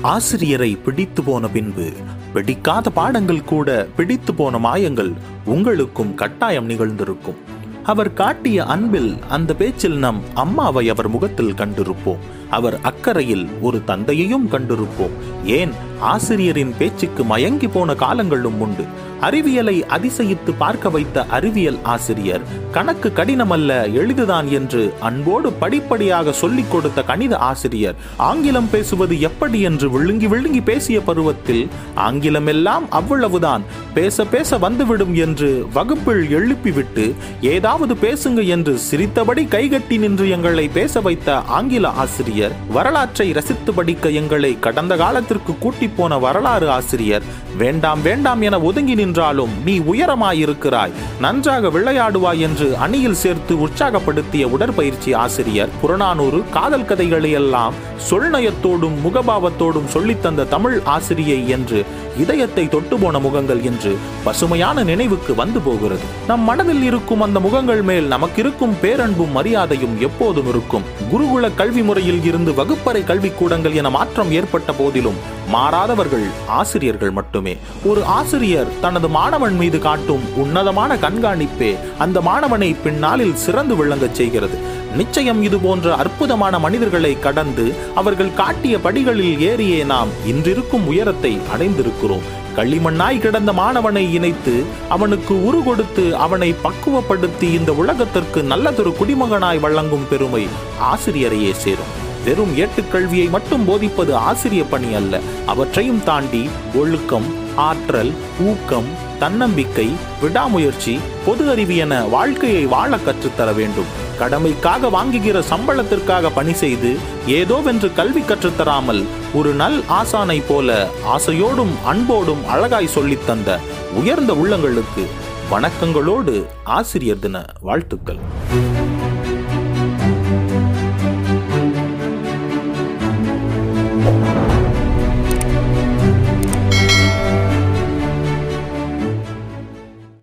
ஆசிரியரை பிடித்து போன பின்பு பிடிக்காத பாடங்கள் கூட பிடித்து போன மாயங்கள் உங்களுக்கும் கட்டாயம் நிகழ்ந்திருக்கும். அவர் காட்டிய அன்பில் அந்த பேச்சில் நம் அம்மாவை அவர் முகத்தில் கண்டிருப்போம். அவர் அக்கறையில் ஒரு தந்தையையும் கண்டிருப்போம். ஏன் ஆசிரியரின் பேச்சுக்கு மயங்கி போன காலங்களும் உண்டு. அறிவியலை அதிசயித்து பார்க்க வைத்த அறிவியல் ஆசிரியர் கணக்கு கடினமல்ல எளிதுதான் என்று அன்போடு படிப்படியாக சொல்லிக் கொடுத்த கணித ஆசிரியர் ஆங்கிலம் பேசுவது எப்படி என்று விழுங்கி விழுங்கி பேசிய பருவத்தில் ஆங்கிலம் எல்லாம் அவ்வளவுதான் பேச பேச வந்துவிடும் என்று வகுப்பில் எழுப்பிவிட்டு ஏதாவது பேசுங்க என்று சிரித்தபடி கைகட்டி நின்று எங்களை பேச வைத்த ஆங்கில ஆசிரியர் வரலாற்றை ரசித்து படிக்க எங்களை கடந்த காலத்திற்கு கூட்டி போன வரலாறு ஆசிரியர். வேண்டாம் வேண்டாம் என ஒதுங்கி நின்றாலும் நீ உயரமாயிருக்கிறாய். நன்றாக விளையாடுவாய் என்று அணியில் சேர்த்து உற்சாகப்படுத்திய உடற்பயிற்சி ஆசிரியர். புறநானூறு காதல் கதைகளை எல்லாம் சொல்நயத்தோடும் முகபாவத்தோடும் சொல்லித்தந்த தமிழ் ஆசிரியை என்று இதயத்தை தொட்டு போன முகங்கள் என்று பசுமையான நினைவுக்கு வந்து போகிறது. நம் மனதில் இருக்கும் அந்த முகங்கள் மேல் நமக்கு இருக்கும் பேரன்பும் மரியாதையும் எப்போதும் இருக்கும். குருகுல கல்வி முறையில் இருந்து வகுப்பறை கல்விக்கூடங்கள் என மாற்றம் ஏற்பட்ட போதிலும் மாறாதவர்கள் ஆசிரியர்கள் மட்டுமே. ஒரு ஆசிரியர் தனது மாணவன் மீது காட்டும் உன்னதமான கண்காணிப்பே அந்த மாணவனை பின்னாளில் சிறந்து விளங்கச் செய்கிறது. நிச்சயம் இது போன்ற அற்புதமான மனிதர்களை கடந்து அவர்கள் காட்டிய படிகளில் ஏறியே நாம் இன்றிருக்கும் உயரத்தை அடைந்திருக்கிறோம். களிமண்ணாய் கிடந்த மாணவனை இணைத்து அவனுக்கு உரு கொடுத்து அவனை பக்குவப்படுத்தி இந்த உலகத்திற்கு நல்லதொரு குடிமகனாய் வழங்கும் பெருமை ஆசிரியரையே சேரும். வெறும் ஏட்டுக்கல்வியை மட்டும் போதிப்பது ஆசிரிய பணி அல்ல. அவற்றையும் தாண்டி ஒழுக்கம் ஆற்றல் ஊக்கம் தன்னம்பிக்கை விடாமுயற்சி பொது அறிவு என வாழ்க்கையை வாழ கற்றுத்தர வேண்டும். கடமைக்காக வாங்குகிற சம்பளத்திற்காக பணி செய்து ஏதோவென்று கல்வி கற்றுத்தராமல் ஒரு நல் ஆசானை போல ஆசையோடும் அன்போடும் அழகாய் சொல்லித் தந்த உயர்ந்த உள்ளங்களுக்கு வணக்கங்களோடு ஆசிரியர் தின வாழ்த்துக்கள்.